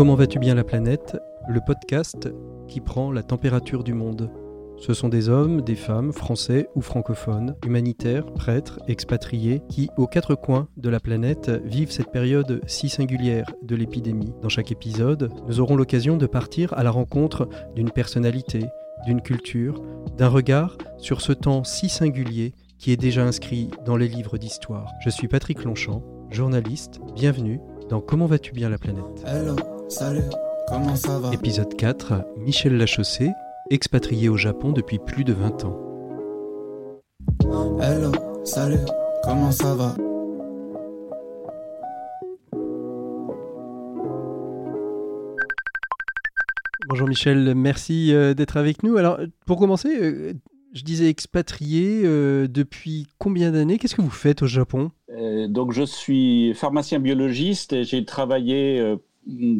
Comment vas-tu bien la planète? Le podcast qui prend la température du monde. Ce sont des hommes, des femmes, français ou francophones, humanitaires, prêtres, expatriés, qui, aux quatre coins de la planète, vivent cette période si singulière de l'épidémie. Dans chaque épisode, nous aurons l'occasion de partir à la rencontre d'une personnalité, d'une culture, d'un regard sur ce temps si singulier qui est déjà inscrit dans les livres d'histoire. Je suis Patrick Longchamp, journaliste. Bienvenue dans Comment vas-tu bien la planète? Salut, comment ça va? Épisode 4, Michel Lachaussée, expatrié au Japon depuis plus de 20 ans. Hello, salut, comment ça va? Bonjour Michel, merci euh, d'être avec nous. Alors, pour commencer, euh, je disais expatrié euh, depuis combien d'années? Qu'est-ce que vous faites au Japon? Euh, donc, je suis pharmacien biologiste et j'ai travaillé euh,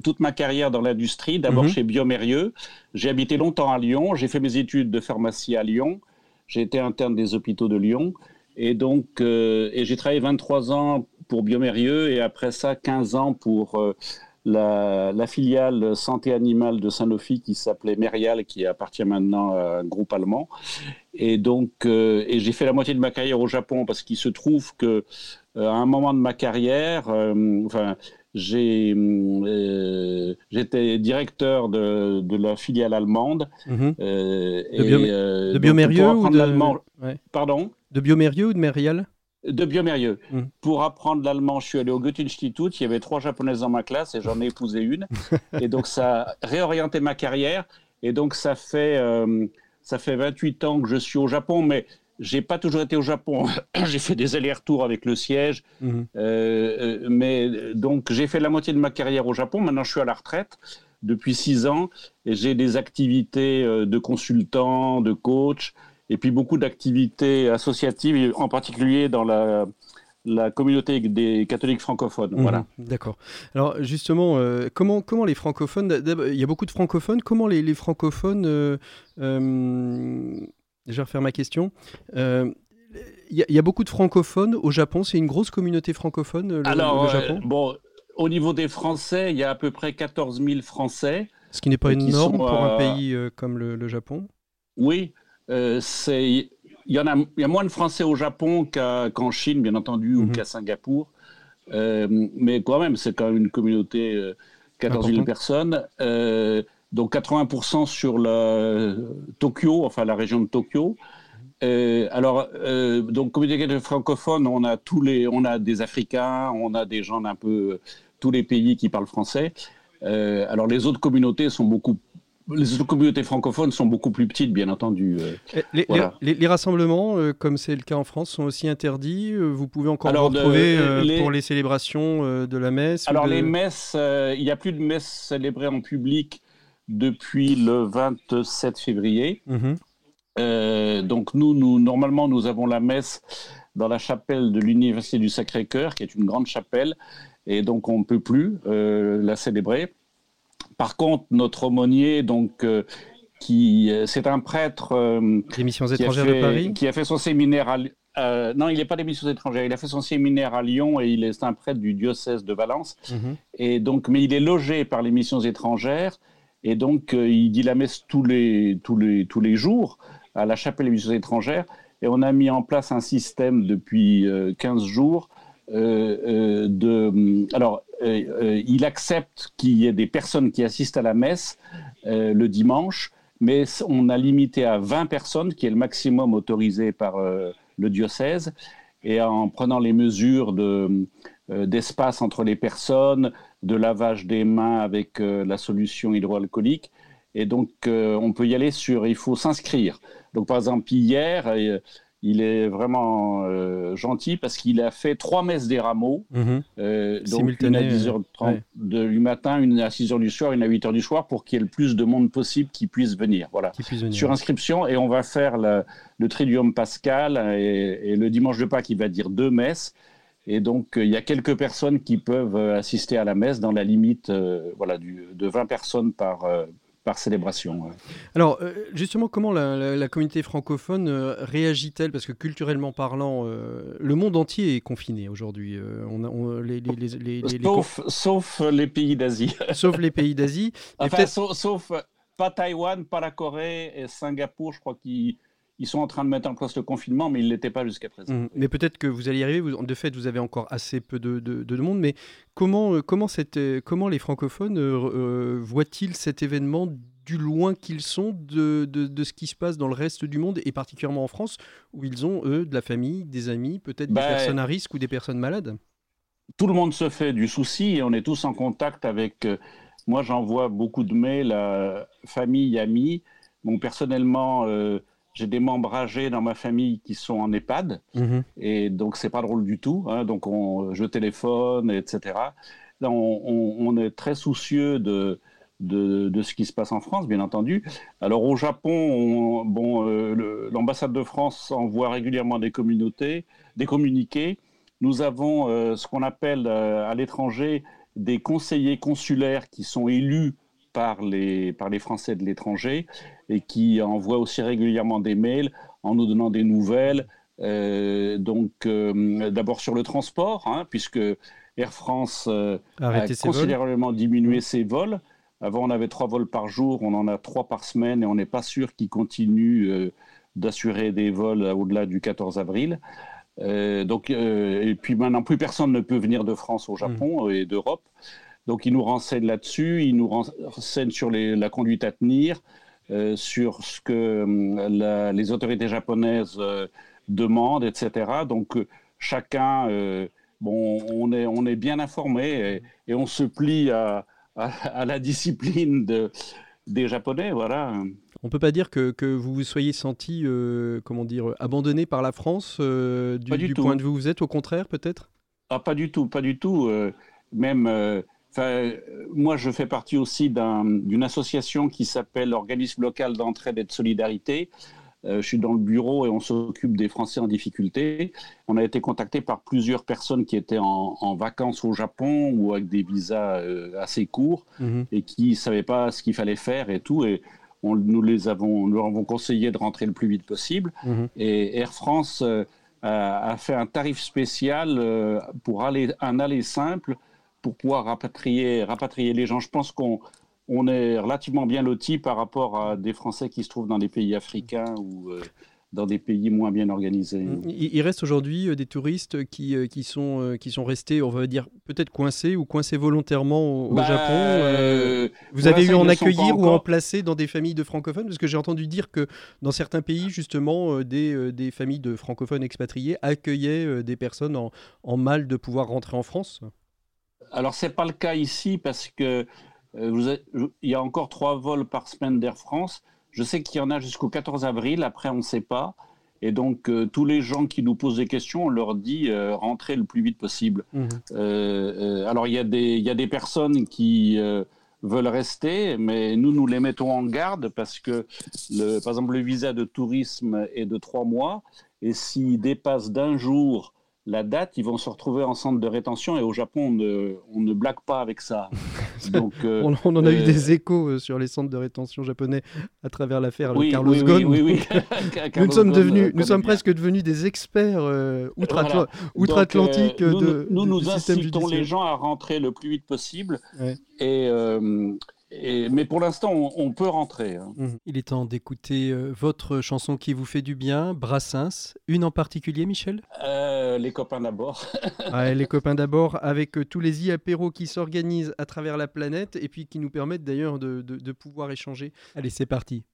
toute ma carrière dans l'industrie, d'abord Mhm. chez Biomérieux. J'ai habité longtemps à Lyon, j'ai fait mes études de pharmacie à Lyon, j'ai été interne des hôpitaux de Lyon et donc euh, et j'ai travaillé 23 ans pour Biomérieux et après ça 15 ans pour euh, la, la filiale santé animale de Sanofi qui s'appelait Merial, qui appartient maintenant à un groupe allemand. Et donc, euh, et j'ai fait la moitié de ma carrière au Japon parce qu'il se trouve que euh, à un moment de ma carrière, euh, enfin, j'ai, euh, j'étais directeur de, de la filiale allemande. Euh, De Bio- euh, De donc, Biomérieux ou de... Ouais. Pardon? De Biomérieux ou de Mérial? De Biomérieux. Pour apprendre l'allemand, je suis allé au Goethe-Institut. Il y avait trois japonaises dans ma classe et j'en ai épousé une. et donc, ça a réorienté ma carrière. Et donc, ça fait, euh, ça fait 28 ans que je suis au Japon, mais j'ai pas toujours été au Japon. j'ai fait des allers-retours avec le siège. Mhm. Euh, euh, mais euh, donc, j'ai fait la moitié de ma carrière au Japon. Maintenant, je suis à la retraite depuis six ans et j'ai des activités de consultant, de coach, et puis beaucoup d'activités associatives, en particulier dans la, la communauté des catholiques francophones. Mhm. Voilà. D'accord. Alors justement, euh, comment, comment les francophones, il y a beaucoup de francophones, comment les, les francophones, euh, euh, je vais refaire ma question, Euh, il y, a- il y a beaucoup de francophones au Japon, c'est une grosse communauté francophone, le, Alors, le euh, Japon, bon, au niveau des Français, il y a à peu près 14 000 Français. ce qui n'est pas énorme sont, pour un euh, pays euh, comme le, le Japon? Oui, euh, c'est. Il y en a, il y a moins de Français au Japon qu'en Chine, bien entendu, ou Mhm. qu'à Singapour. Euh, mais quand même, c'est quand même une communauté euh, 14 000 Important. personnes. Euh, donc 80% sur la Tokyo, enfin la région de Tokyo. Euh, alors, euh, donc communauté francophone, on a tous les, on a des Africains, on a des gens d'un peu tous les pays qui parlent français. Euh, alors les autres communautés sont beaucoup, les autres communautés francophones sont beaucoup plus petites, bien entendu. euh. Eh, Les, voilà. les- les rassemblements, euh, comme c'est le cas en France, sont aussi interdits. euh, Vous pouvez encore Alors, vous retrouver euh, les- pour les célébrations euh, de la messe. Alors de- les messes, euh, il n'y a plus de messes célébrées en public depuis le 27 février. Mhm. Euh, donc nous, nous, normalement, nous avons la messe dans la chapelle de l'Université du Sacré-Cœur, qui est une grande chapelle, et donc on ne peut plus euh, la célébrer. Par contre, notre aumônier, donc, euh, qui, c'est un prêtre Les missions étrangères fait, de Paris? qui a fait son séminaire à euh, non, il n'est pas des missions étrangères. Il a fait son séminaire à Lyon et il est un prêtre du diocèse de Valence. Mhm. Et donc, mais il est logé par les missions étrangères et donc euh, il dit la messe tous les, tous les, tous les jours à la chapelle des missions étrangères. Et on a mis en place un système depuis euh, 15 jours euh, euh, de. Alors, euh, euh, il accepte qu'il y ait des personnes qui assistent à la messe euh, le dimanche, mais on a limité à 20 personnes, qui est le maximum autorisé par euh, le diocèse. Et en prenant les mesures de, euh, d'espace entre les personnes, de lavage des mains avec euh, la solution hydroalcoolique. Et donc, euh, on peut y aller sur, il faut s'inscrire. Donc, par exemple, hier, euh, il est vraiment euh, gentil parce qu'il a fait trois messes des rameaux. Mhm. Euh, donc, une à 10h30 ouais. de- du matin, une à 6h du soir, une à 8h du soir, pour qu'il y ait le plus de monde possible qui puisse venir. Voilà. Qui puisse venir. Sur inscription, et on va faire la- le Triduum Pascal, et, et le dimanche de Pâques, il va dire deux messes. Et donc, euh, il y a quelques personnes qui peuvent euh, assister à la messe dans la limite euh, voilà, du, de 20 personnes par, par célébration. Alors, justement, comment la, communauté francophone réagit-elle? Parce que culturellement parlant, euh, le monde entier est confiné aujourd'hui. On, les, sauf, les pays d'Asie. sauf les pays d'Asie. enfin, sauf, pas Taïwan, pas la Corée et Singapour, je crois qu'ils ils sont en train de mettre en place le confinement, mais ils ne l'étaient pas jusqu'à présent. Mmh. Mais peut-être que vous allez y arriver. de fait, vous avez encore assez peu de, de, monde. Mais comment, euh, comment, cette, euh, comment les francophones euh, voient-ils cet événement du loin qu'ils sont de, de, ce qui se passe dans le reste du monde, et particulièrement en France, où ils ont, eux, de la famille, des amis, peut-être des ben, personnes à risque ou des personnes malades? Tout le monde se fait du souci et on est tous en contact avec... moi, j'envoie beaucoup de mails à famille, amis. Donc, personnellement j'ai des membres âgés dans ma famille qui sont en EHPAD, mhm. et donc c'est pas drôle du tout. Hein, donc on, je téléphone, etc. on, est très soucieux de, de, ce qui se passe en France, bien entendu. Alors au Japon, bon, euh, l'ambassade de France envoie régulièrement des communautés, des communiqués. Nous avons euh, ce qu'on appelle euh, à l'étranger des conseillers consulaires qui sont élus par les, par les Français de l'étranger et qui envoient aussi régulièrement des mails en nous donnant des nouvelles. Euh, donc, euh, d'abord sur le transport, hein, puisque Air France euh, a considérablement diminué ses vols. Avant, on avait trois vols par jour, on en a trois par semaine et on n'est pas sûr qu'ils continuent d'assurer des vols au-delà du 14 avril. donc, et puis maintenant, plus personne ne peut venir de France au Japon mmh. et d'Europe. Donc, ils nous renseignent là-dessus, ils nous renseignent sur la conduite à tenir, euh, sur ce que euh, les autorités japonaises euh, demandent, etc. Donc, chacun, bon, on est, on est bien informé et, on se plie à, la discipline de, des Japonais, voilà. On peut pas dire que, que vous vous soyez senti, comment dire, abandonné par la France du, point de vue où vous êtes, au contraire, peut-être? Ah, Pas du tout, pas du tout. même Enfin, moi, je fais partie aussi d'une association qui s'appelle Organisme local d'entraide et de solidarité. Euh, je suis dans le bureau et on s'occupe des Français en difficulté. On a été contacté par plusieurs personnes qui étaient en, vacances au Japon ou avec des visas euh, assez courts mhm. et qui ne savaient pas ce qu'il fallait faire et tout. Et on, nous les avons, nous leur avons conseillé de rentrer le plus vite possible. Mhm. Et Air France euh, a, a, fait un tarif spécial pour aller, un aller simple pour pouvoir rapatrier, rapatrier les gens. Je pense qu'on on est relativement bien loti par rapport à des Français qui se trouvent dans des pays africains ou euh, dans des pays moins bien organisés. Il, reste aujourd'hui euh, des touristes qui, euh, qui, sont, qui sont restés, on va dire, peut-être coincés ou coincés volontairement au, bah, Japon. vous avez eu en accueillir ou en placer dans des familles de francophones? Parce que j'ai entendu dire que dans certains pays, justement, des, des familles de francophones expatriés accueillaient des personnes en, en mal de pouvoir rentrer en France. Alors, ce n'est pas le cas ici parce que euh, il y a encore trois vols par semaine d'Air France. Je sais qu'il y en a jusqu'au 14 avril. Après, on ne sait pas. Et donc, euh, tous les gens qui nous posent des questions, on leur dit euh, rentrez le plus vite possible. Mmh. alors, il y, a des, y a des personnes qui veulent rester, mais nous, nous les mettons en garde parce que, le, par exemple, le visa de tourisme est de trois mois. Et s'il dépasse d'un jour la date, ils vont se retrouver en centre de rétention et au Japon, on ne, on ne blague pas avec ça. Donc, euh, on, en a eu euh, des échos euh, sur les centres de rétention japonais à travers l'affaire Carlos Ghosn. Oui, oui, nous sommes devenus, nous sommes presque devenus des experts outre-Atlantique de Nous, nous, nous incitons les gens à rentrer le plus vite possible et mais pour l'instant, on, peut rentrer. Hein. Mmh. Il est temps d'écouter euh, votre chanson qui vous fait du bien, Brassens. Une en particulier, Michel? Euh, Les copains d'abord. les copains d'abord, avec euh, tous les e-apéros qui s'organisent à travers la planète et puis qui nous permettent d'ailleurs de, de pouvoir échanger. Allez, c'est parti.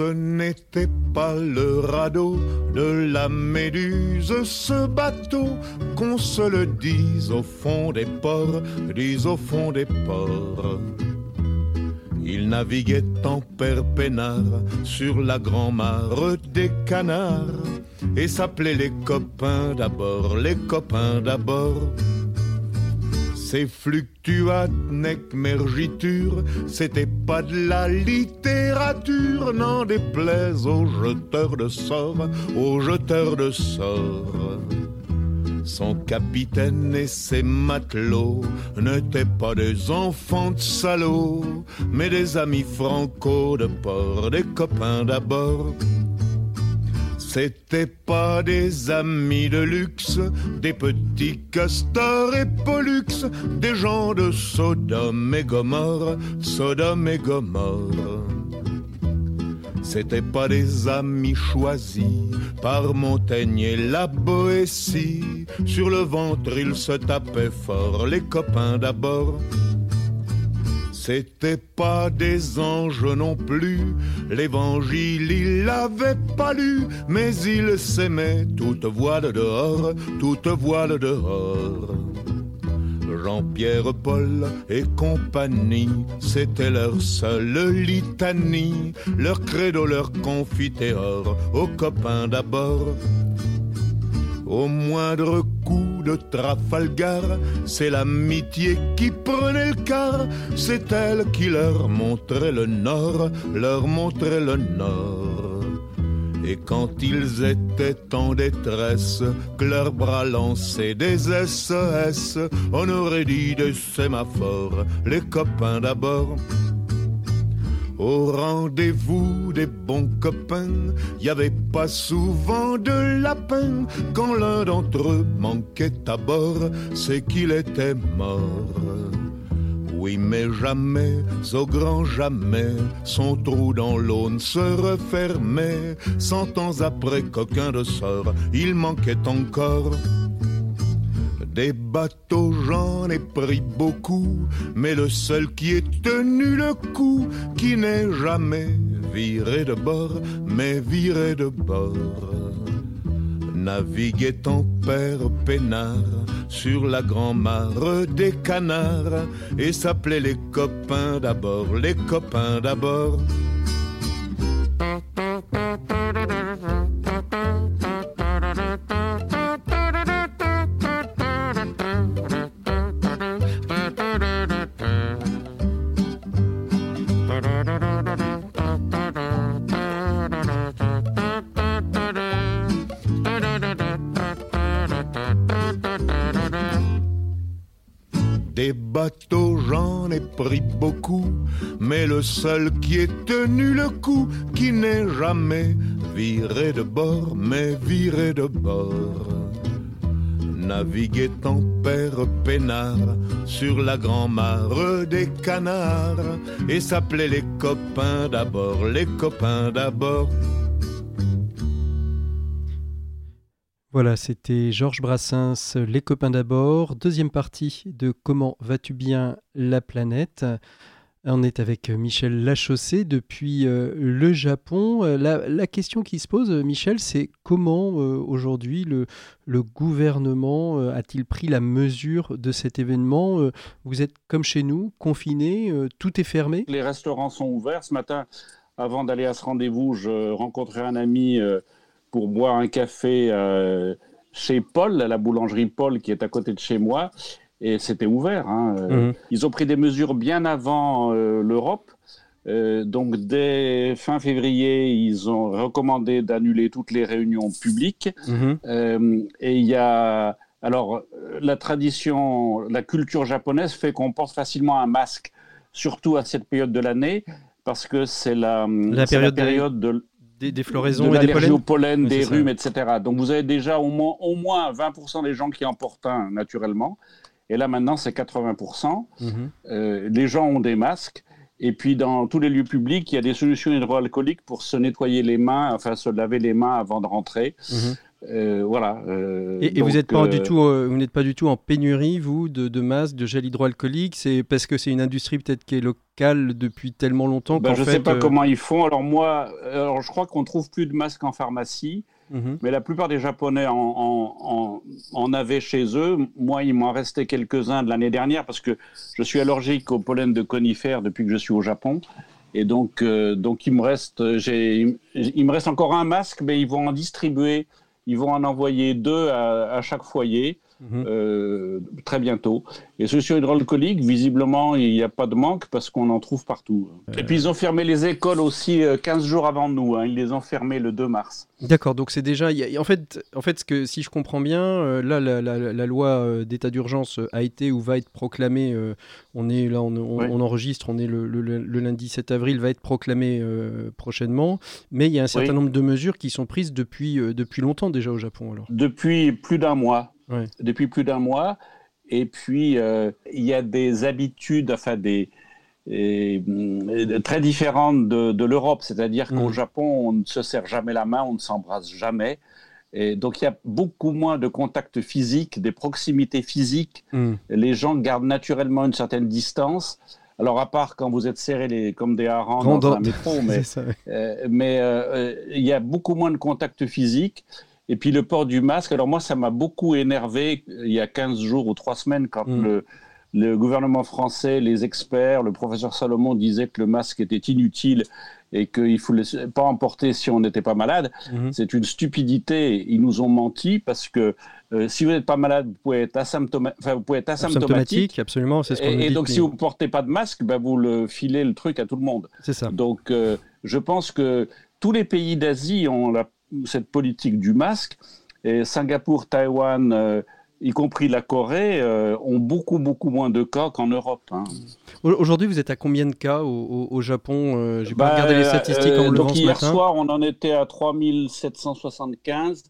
Ce n'était pas le radeau de la méduse, ce bateau, qu'on se le dise au fond des ports, dise au fond des ports. Il naviguait en père peinard sur la grand-mare des canards et s'appelait les copains d'abord, les copains d'abord. Ces fluctuates nec mergiture, c'était pas de la littérature, n'en déplaise aux jeteurs de sorts, aux jeteurs de sorts. Son capitaine et ses matelots n'étaient pas des enfants de salauds, mais des amis franco de port, des copains d'abord. C'était pas des amis de luxe, des petits castors et pollux, des gens de Sodome et Gomorre, Sodome et Gomorre. C'était pas des amis choisis par Montaigne et la Boétie. Sur le ventre, ils se tapaient fort, les copains d'abord. C'était pas des anges non plus, l'évangile il l'avait pas lu, mais il s'aimait toute voile dehors, toute voile dehors. Jean-Pierre Paul et compagnie, c'était leur seule litanie, leur credo, leur confiteor, aux copains d'abord. Au moindre coup de Trafalgar, c'est l'amitié qui prenait le quart, c'est elle qui leur montrait le nord, leur montrait le nord. Et quand ils étaient en détresse, que leurs bras lançaient des SES, on aurait dit des sémaphores, les copains d'abord. Au rendez-vous des bons copains, y avait pas souvent de lapin. Quand l'un d'entre eux manquait à bord, c'est qu'il était mort. Oui, mais jamais, au grand jamais, son trou dans l'aune se refermait. Cent ans après qu'aucun de sort, il manquait encore. Des bateaux, j'en ai pris beaucoup, mais le seul qui ait tenu le coup, qui n'est jamais viré de bord, mais viré de bord. Naviguait en père peinard sur la grand-mare des canards et s'appelait les copains d'abord, les copains d'abord. Mais le seul qui ait tenu le coup, qui n'est jamais viré de bord, mais viré de bord. Naviguait en père peinard sur la grand-mare des canards et s'appelait les copains d'abord, les copains d'abord. Voilà, c'était Georges Brassens, Les copains d'abord, deuxième partie de Comment vas-tu bien la planète on est avec Michel Lachaussée depuis euh, le Japon. Euh, la, question qui se pose, Michel, c'est comment euh, aujourd'hui le, gouvernement a-t-il pris la mesure de cet événement Vous êtes comme chez nous, confinés, tout est fermé? Les restaurants sont ouverts. Ce matin, avant d'aller à ce rendez-vous, je rencontrais un ami pour boire un café chez Paul, la boulangerie Paul qui est à côté de chez moi et c'était ouvert. Hein. Mhm. Ils ont pris des mesures bien avant euh, l'Europe. Euh, donc dès fin février, ils ont recommandé d'annuler toutes les réunions publiques. Mhm. Euh, et il y a alors la tradition, la culture japonaise fait qu'on porte facilement un masque, surtout à cette période de l'année, parce que c'est la, la, période, période de, des, floraisons et des au pollen, des rhumes, etc. Donc vous avez déjà au moins, au moins 20% des gens qui en portent un naturellement. Et là, maintenant, c'est 80%. Mhm. Euh, les gens ont des masques. Et puis, dans tous les lieux publics, il y a des solutions hydroalcooliques pour se nettoyer les mains, enfin, se laver les mains avant de rentrer. Euh, voilà. et, vous n'êtes pas du tout, vous n'êtes pas du tout en pénurie, vous, de, de masques, de gel hydroalcoolique? C'est parce que c'est une industrie peut-être qui est locale depuis tellement longtemps. Ben, je ne sais pas comment ils font. Alors moi, alors je crois qu'on trouve plus de masques en pharmacie. Mhm. Mais la plupart des Japonais en, en, avaient chez eux. Moi, il m'en restait quelques-uns de l'année dernière parce que je suis allergique au pollen de conifères depuis que je suis au Japon. Et donc, euh, donc il, me reste, il me reste encore un masque, mais ils vont en distribuer, ils vont en envoyer deux à chaque foyer. Mhm. Euh, très bientôt. Et ce sur hydroalcoolique, visiblement, il n'y a pas de manque parce qu'on en trouve partout. Et puis ils ont fermé les écoles aussi 15 euh, jours avant nous. Hein. Ils les ont fermées le 2 mars. D'accord, donc c'est déjà. en fait, en fait ce que, si je comprends bien, euh, là, la, loi d'état d'urgence a été ou va être proclamée. on est là, on, enregistre, on est le, lundi 7 avril, va être proclamée prochainement. Mais il y a un certain nombre de mesures qui sont prises depuis, depuis longtemps déjà au Japon. Alors. Depuis plus d'un mois depuis plus d'un mois. Et puis, euh, il y a des habitudes, enfin, des, euh, très différentes de, l'Europe. C'est-à-dire qu'au mm. Japon, on ne se serre jamais la main, on ne s'embrasse jamais. Et donc, il y a beaucoup moins de contacts physiques, des proximités physiques. Mm. Les gens gardent naturellement une certaine distance. Alors, à part quand vous êtes serrés comme des harengs dans un métro, mais, euh, mais il y a beaucoup moins de contacts physiques. Et puis le port du masque, alors moi ça m'a beaucoup énervé il y a 15 jours ou 3 semaines quand mm. le, gouvernement français, les experts, le professeur Salomon disaient que le masque était inutile et qu'il ne fallait pas en porter si on n'était pas malade. Mm-hmm. C'est une stupidité. Ils nous ont menti parce que euh, si vous n'êtes pas malade, vous pouvez être, enfin, vous pouvez être asymptomatique. absolument, c'est ce qu'on Et, et donc, si vous ne portez pas de masque, ben, vous le filez le truc à tout le monde. C'est ça. Donc, euh, je pense que tous les pays d'Asie ont la cette politique du masque. Et Singapour, Taïwan, euh, y compris la Corée, euh, ont beaucoup, beaucoup moins de cas qu'en Europe. Hein. Aujourd'hui, vous êtes à combien de cas au, Japon euh, J'ai pas bah, regardé les statistiques en donc Hier soir, on en était à 3775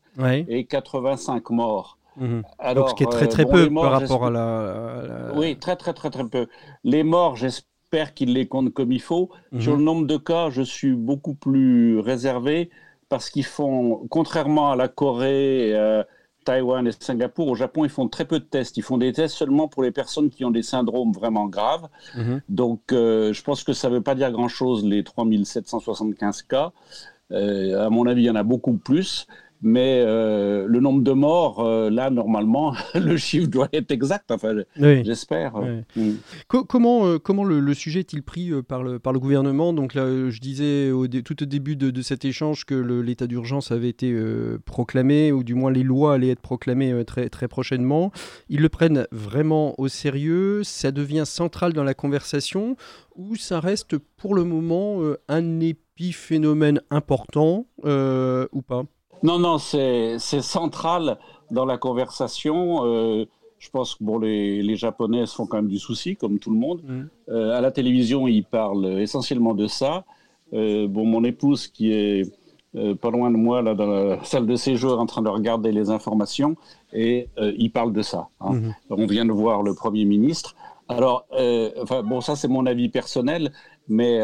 et 85 morts. Mhm. Alors, donc, ce qui est très très peu par rapport à la, Oui, très très très très peu. Les morts, j'espère qu'ils les comptent comme il faut. Mhm. Sur le nombre de cas, je suis beaucoup plus réservé parce qu'ils font, contrairement à la Corée, euh, Taïwan et Singapour, au Japon, ils font très peu de tests. Ils font des tests seulement pour les personnes qui ont des syndromes vraiment graves. Mhm. Donc, euh, je pense que ça ne veut pas dire grand-chose, les 3775 cas. Euh, à mon avis, il y en a beaucoup plus. Mais euh, le nombre de morts, euh, là, normalement, le chiffre doit être exact, enfin, j'espère. Mm. comment euh, comment le, sujet est-il pris par, le, par le gouvernement? Donc là, je disais au tout au début de, de cet échange que l'état d'urgence avait été proclamé, ou du moins les lois allaient être proclamées très, très prochainement. Ils le prennent vraiment au sérieux? Ça devient central dans la conversation? Ou ça reste pour le moment un épiphénomène important ou pas? Non, non, c'est central dans la conversation. Euh, je pense que bon, les, les, Japonais se font quand même du souci, comme tout le monde. Mm. Euh, à la télévision, ils parlent essentiellement de ça. Euh, bon, mon épouse, qui est pas loin de moi, là, dans la salle de séjour, en train de regarder les informations, et il parle de ça. Hein. Mm-hmm. On vient de voir le Premier ministre. Alors, enfin, bon, ça, c'est mon avis personnel, mais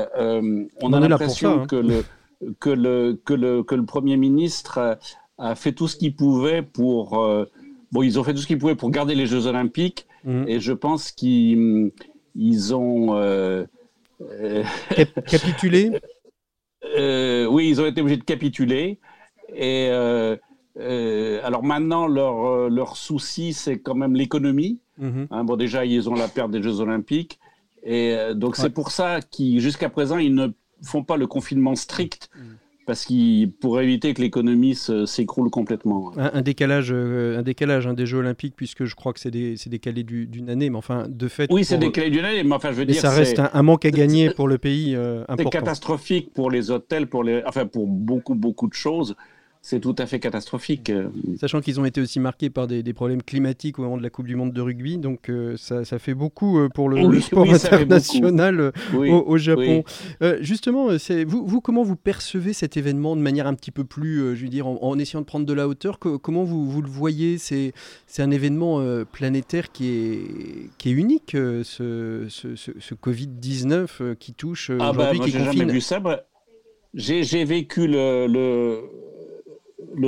on, a l'impression hein. que le que le, que le, que le Premier ministre a, fait tout ce qu'il pouvait pour... Euh, bon, ils ont fait tout ce qu'ils pouvaient pour garder les Jeux olympiques, mhm. et je pense qu'ils ils ont... Euh, euh, capitulé Oui, ils ont été obligés de capituler. Et alors maintenant, leur, leur souci, c'est quand même l'économie. Mhm. Hein, bon, déjà, ils ont la perte des Jeux olympiques. Et donc, c'est pour ça qu'ils, jusqu'à présent, ils ne font pas le confinement strict. Mm. Parce qu'ils pourraient éviter que l'économie s'écroule complètement. Un, décalage, euh, un décalage hein, des Jeux Olympiques, puisque je crois que c'est décalé d'une année, mais enfin, de fait. Oui, c'est décalé d'une année, mais enfin, je veux dire. ça reste un, manque à gagner pour le pays euh, C'est catastrophique pour les hôtels, pour les, enfin, pour beaucoup, beaucoup de choses c'est tout à fait catastrophique. Sachant qu'ils ont été aussi marqués par des, problèmes climatiques au moment de la Coupe du Monde de rugby, donc euh, ça, fait beaucoup euh, pour le, sport international euh, au, Japon. justement, vous, vous, comment vous percevez cet événement de manière un petit peu plus, je veux dire, en, essayant de prendre de la hauteur? Comment vous, vous le voyez? C'est un événement planétaire qui est, qui est unique, ce, ce, Covid-19 qui touche ah bah, aujourd'hui, qui confine. Jamais vu ça. J'ai vécu le le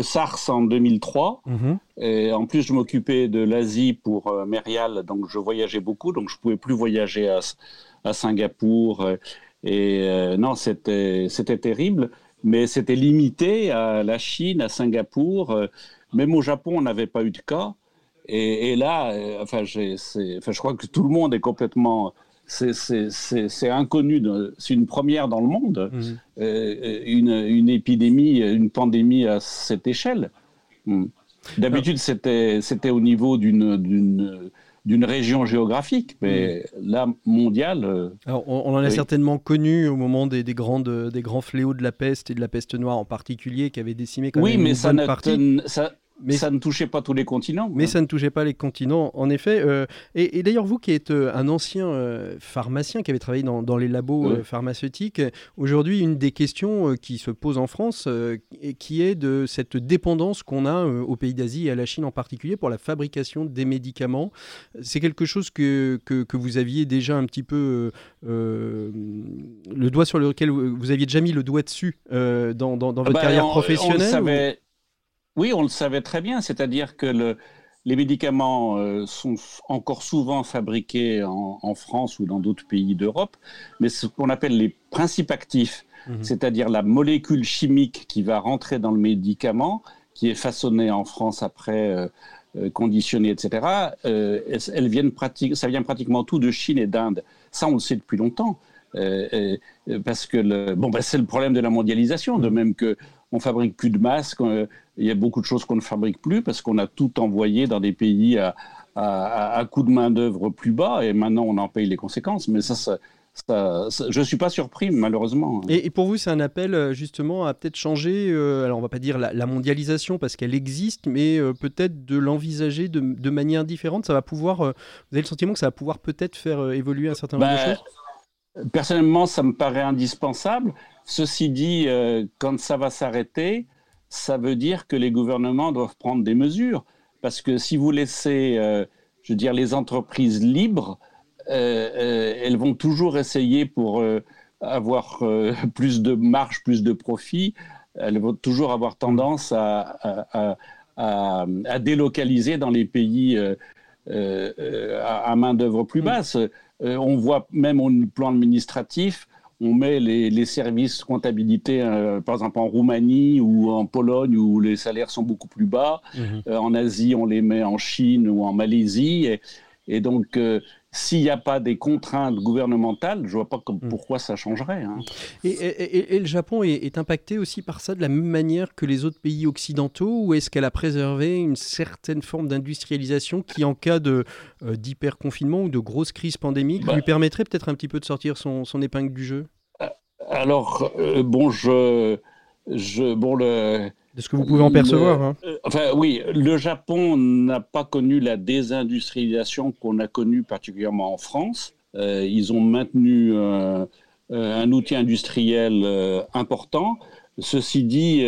SARS en 2003. Mhm. Et en plus, je m'occupais de l'Asie pour euh, Merial, donc je voyageais beaucoup, donc je pouvais plus voyager à, à Singapour. euh, Et euh, non, c'était terrible, mais c'était limité à la Chine, à Singapour. euh, Même au Japon, on n'avait pas eu de cas. Et, et là, enfin, enfin, je crois que tout le monde est complètement. C'est inconnu, c'est une première dans le monde, Mhm. euh, une, une épidémie, une pandémie à cette échelle. Hmm. D'habitude, c'était au niveau d'une région géographique, mais là, mondiale. euh, Alors, on, on en a Oui. certainement connu au moment des, des grandes, des grands fléaux de la peste et de la peste noire en particulier, qui avaient décimé quand Oui, même mais une ça bonne ne, partie. ça, Mais ça ne touchait pas tous les continents. Mais ça ne touchait pas les continents, en effet. euh, et et d'ailleurs, vous qui êtes euh, un ancien euh, pharmacien, qui avait travaillé dans, dans les labos Oui. pharmaceutiques, aujourd'hui, une des questions qui se pose en France, et qui est de cette dépendance qu'on a aux pays d'Asie et à la Chine en particulier pour la fabrication des médicaments. C'est quelque chose que, que, que vous aviez déjà un petit peu le doigt sur lequel vous, vous aviez déjà mis le doigt dessus dans, dans, dans Ah votre bah, carrière on- on professionnelle ou- savait- Oui, on le savait très bien. C'est-à-dire que le- les médicaments euh, sont encore souvent fabriqués en, en France ou dans d'autres pays d'Europe, mais ce qu'on appelle les principes actifs, Mhm. c'est-à-dire la molécule chimique qui va rentrer dans le médicament, qui est façonnée en France après. euh, euh, conditionnée, etc. euh, elles, viennent ça vient pratiquement tout de Chine et d'Inde. Ça, on le sait depuis longtemps. Euh, euh, parce que le, bon, bah, c'est le problème de la mondialisation, de même que on fabrique plus de masques, il y a beaucoup de choses qu'on ne fabrique plus parce qu'on a tout envoyé dans des pays à, à, coût de main d'œuvre plus bas et maintenant on en paye les conséquences. Mais ça, ça, ça- ça- je suis pas surpris malheureusement. Et, et pour vous, c'est un appel euh, justement à peut-être changer, euh, alors on va pas dire la, la mondialisation parce qu'elle existe, mais euh, peut-être de l'envisager de, de manière différente. Ça va pouvoir, euh, vous avez le sentiment que ça va pouvoir peut-être faire évoluer un certain nombre de Ben, choses? Personnellement, ça me paraît indispensable. Ceci dit, quand ça va s'arrêter, ça veut dire que les gouvernements doivent prendre des mesures. Parce que si vous laissez, euh, je veux dire, les entreprises libres, euh, euh, elles vont toujours essayer pour avoir plus de marge, plus de profit. Elles vont toujours avoir tendance à, à- à- délocaliser dans les pays à, à main d'œuvre plus basse. On voit même au plan administratif, on met les, les services comptabilité, euh, par exemple en Roumanie ou en Pologne où les salaires sont beaucoup plus bas. Mhm. Euh, en Asie, on les met en Chine ou en Malaisie. Et, et donc, euh, s'il n'y a pas des contraintes gouvernementales, je vois pas comme- Mm. pourquoi ça changerait. hein. Et, et- et- et le Japon est, est impacté aussi par ça de la même manière que les autres pays occidentaux ou est-ce qu'elle a préservé une certaine forme d'industrialisation qui, en cas euh, d'hyper-confinement ou de grosse crise pandémique, Bah. lui permettrait peut-être un petit peu de sortir son, son épingle du jeu? Alors, euh, bon, je, je, bon, le, De ce que vous pouvez en percevoir. hein. Euh, Enfin, oui, le Japon n'a pas connu la désindustrialisation qu'on a connue particulièrement en France. Euh, ils ont maintenu euh, un outil industriel important. Ceci dit,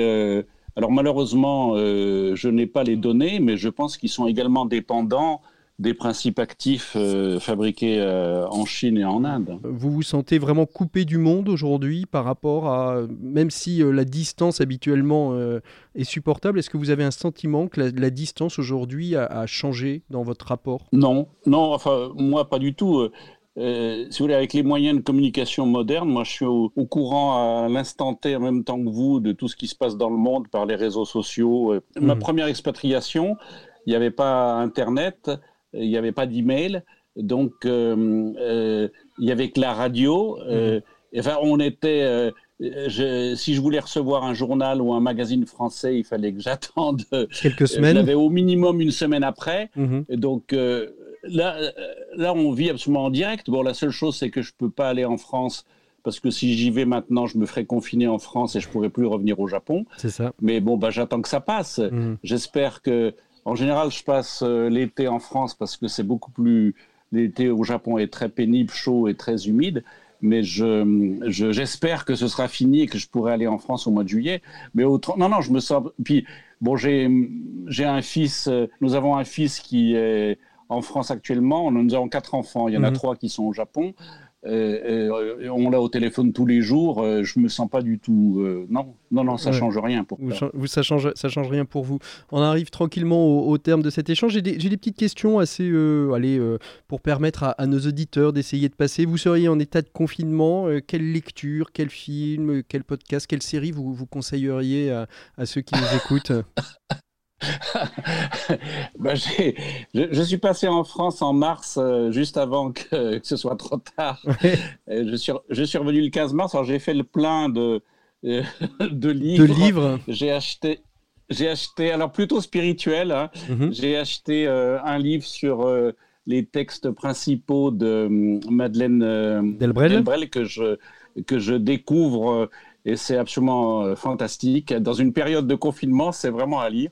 alors malheureusement, je n'ai pas les données, mais je pense qu'ils sont également dépendants des principes actifs euh, fabriqués euh, en Chine et en Inde. Vous vous sentez vraiment coupé du monde aujourd'hui par rapport à, même si euh, la distance habituellement est supportable, est-ce que vous avez un sentiment que la, la distance aujourd'hui a, a changé dans votre rapport? Non, non, enfin, moi, pas du tout. Euh, si vous voulez, avec les moyens de communication modernes, moi, je suis au, au courant à l'instant T, en même temps que vous, de tout ce qui se passe dans le monde par les réseaux sociaux. Ma Mhm. première expatriation, il n'y avait pas Internet, il n'y avait pas d'email, donc euh, euh, il y avait que la radio. euh, et Enfin, on était. euh, je- si je voulais recevoir un journal ou un magazine français, il fallait que j'attende. euh, Quelques semaines l'avais au minimum une semaine après. Mhm. Et donc euh, là, euh, là, on vit absolument en direct. Bon, la seule chose, c'est que je peux pas aller en France parce que si j'y vais maintenant, je me ferai confiner en France et je pourrai plus revenir au Japon. C'est ça. Mais bon, bah, j'attends que ça passe. Mhm. J'espère que, en général, je passe euh, l'été en France parce que c'est beaucoup plus. L'été au Japon est très pénible, chaud et très humide. Mais je, je- j'espère que ce sera fini et que je pourrai aller en France au mois de juillet. Mais autre, non, non, je me sens. Puis bon, j'ai, j'ai un fils. euh, Nous avons un fils qui est en France actuellement. Nous avons quatre enfants. Il y en a Mhm. trois qui sont au Japon. Euh, on l'a au téléphone tous les jours, je me sens pas du tout. non, non, non, ça change rien pour vous, vous. Ça change, ça change rien pour vous. On arrive tranquillement au, terme de cet échange. J'ai des, des, petites questions assez, allez, pour permettre à, à nos auditeurs d'essayer de passer. Vous seriez en état de confinement. quelle lecture, quel film, quel podcast, quelle série vous, vous conseilleriez à, à ceux qui nous écoutent? ben, je, je, suis passé en France en mars, euh, juste avant que, que, ce soit trop tard. je, suis, je suis revenu le 15 mars, alors j'ai fait le plein de, euh, de livres. De livres J'ai acheté, j'ai acheté, alors plutôt spirituel, hein. mhm. j'ai acheté euh, un livre sur les textes principaux de Madeleine Delbrel. que, je, que je découvre et c'est absolument euh, fantastique. Dans une période de confinement, c'est vraiment à lire.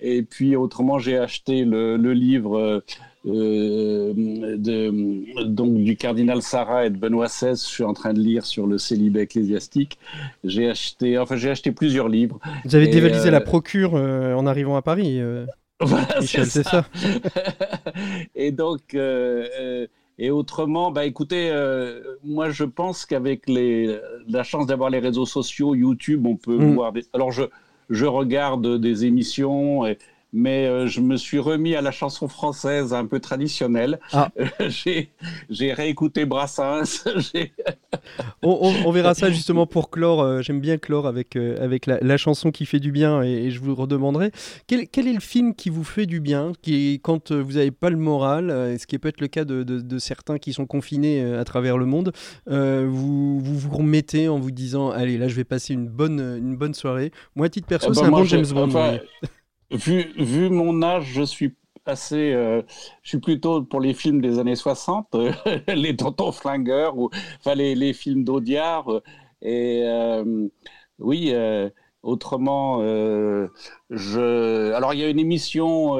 Et puis autrement, j'ai acheté le, livre euh, de, donc, du cardinal Sarah et de Benoît XVI. Je suis en train de lire sur le célibat ecclésiastique. J'ai acheté, enfin, j'ai acheté plusieurs livres. Vous avez dévalisé la euh, procure en arrivant à Paris. Voilà, c'est ça. ça. et donc, et autrement, bah écoutez, euh, moi je pense qu'avec les, la chance d'avoir les réseaux sociaux, YouTube, on peut mm. voir des. Alors je, je regarde des émissions et mais euh, je me suis remis à la chanson française un peu traditionnelle. Ah. j'ai réécouté Brassens. on, verra ça justement pour clore. Euh, j'aime bien clore avec, euh, avec la, chanson qui fait du bien et, je vous redemanderai. Quel, quel, est le film qui vous fait du bien qui, Quand vous n'avez pas le moral, ce qui peut être le cas de, de, certains qui sont confinés à travers le monde, vous, vous, vous remettez en vous disant Allez, là je vais passer une bonne, une bonne soirée. Moi, à titre perso, ben, c'est un bon James Bond vu, vu mon âge, je suis assez. Euh, je suis plutôt pour les films des années 60, les Tontons Flingueurs, ou enfin les, les films d'Audiard. Et euh, oui, euh, autrement, je. Alors, il y a une émission.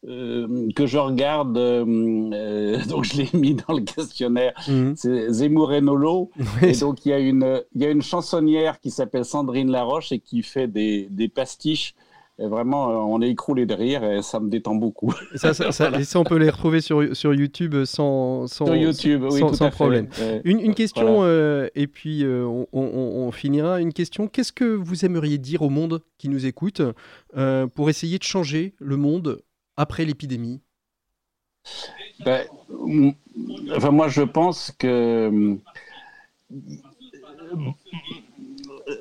que je regarde, donc je l'ai mis dans le questionnaire, mhm. c'est Zemmour et Nolo. Et donc il y, a une, il y a une chansonnière qui s'appelle Sandrine Laroche et qui fait des, des pastiches et vraiment, euh, on est écroulé de rire et ça me détend beaucoup. Ça, ça, et ça, on peut les retrouver sur, sur YouTube sans, sans, YouTube, oui, sans, sans problème. Une, une, question, euh, et puis euh, on, on, finira. Une question qu'est-ce que vous aimeriez dire au monde qui nous écoute pour essayer de changer le monde après l'épidémie? Ben, enfin, Moi, je pense que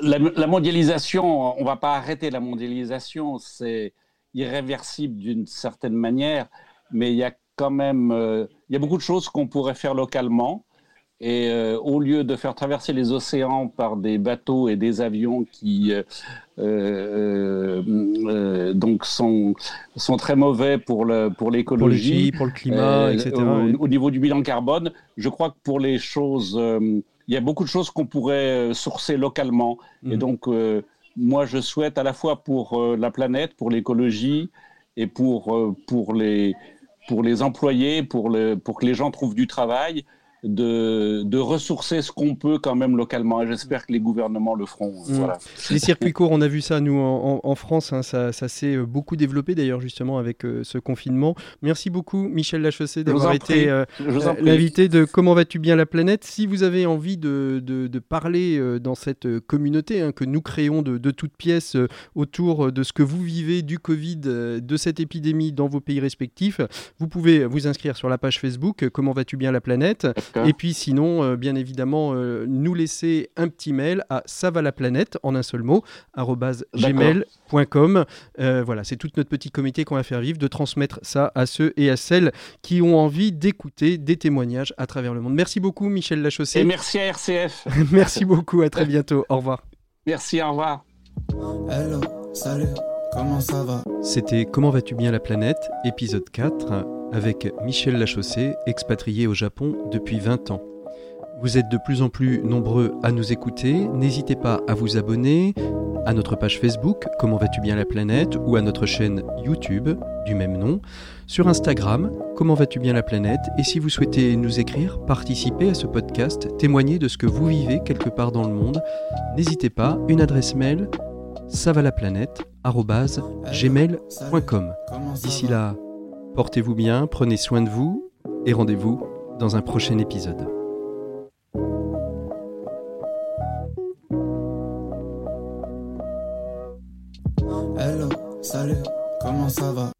la, mondialisation, on ne va pas arrêter la mondialisation, c'est irréversible d'une certaine manière, mais il y a quand même euh, il y a beaucoup de choses qu'on pourrait faire localement. Et euh, au lieu de faire traverser les océans par des bateaux et des avions qui euh, donc sont, sont très mauvais pour le pour l'écologie, pour, le climat, etc. Au, niveau du bilan carbone, je crois que pour les choses il y a beaucoup de choses qu'on pourrait euh, sourcer localement. Et mhm. donc, euh, moi, je souhaite à la fois pour euh, la planète, pour l'écologie et pour, pour, les, pour les employés, pour, le, pour que les gens trouvent du travail, de, de, ressourcer ce qu'on peut quand même localement. Et j'espère que les gouvernements le feront. Mm. Voilà. Les circuits courts, on a vu ça, nous, en, France. Hein, ça, ça s'est euh, beaucoup développé, d'ailleurs, justement, avec euh, ce confinement. Merci beaucoup, Michel Lachaussée, d'avoir été euh, l'invité de Comment vas-tu bien la planète. Si vous avez envie de, de, parler dans cette communauté hein, que nous créons de, de toutes pièces autour de ce que vous vivez du Covid, de cette épidémie dans vos pays respectifs, vous pouvez vous inscrire sur la page Facebook Comment vas-tu bien la planète et puis sinon, euh, bien évidemment, euh, nous laisser un petit mail à savalaplanète en un seul mot, gmail.com. Euh, voilà, c'est toute notre petit comité qu'on va faire vivre, de transmettre ça à ceux et à celles qui ont envie d'écouter des témoignages à travers le monde. Merci beaucoup, Michel Lachaussée. Et merci à RCF. merci beaucoup, à très bientôt. Au revoir. Merci, au revoir. Hello, salut, comment ça va? C'était Comment vas-tu bien la planète, épisode 4 avec Michel Lachaussée, expatrié au Japon depuis 20 ans. Vous êtes de plus en plus nombreux à nous écouter, n'hésitez pas à vous abonner à notre page Facebook Comment vas-tu bien la planète ou à notre chaîne YouTube du même nom, sur Instagram Comment vas-tu bien la planète et si vous souhaitez nous écrire, participer à ce podcast, témoigner de ce que vous vivez quelque part dans le monde, n'hésitez pas, une adresse mail savalaplanète@gmail.com. D'ici là, Portez-vous bien, prenez soin de vous et rendez-vous dans un prochain épisode. Hello, salut, comment ça va?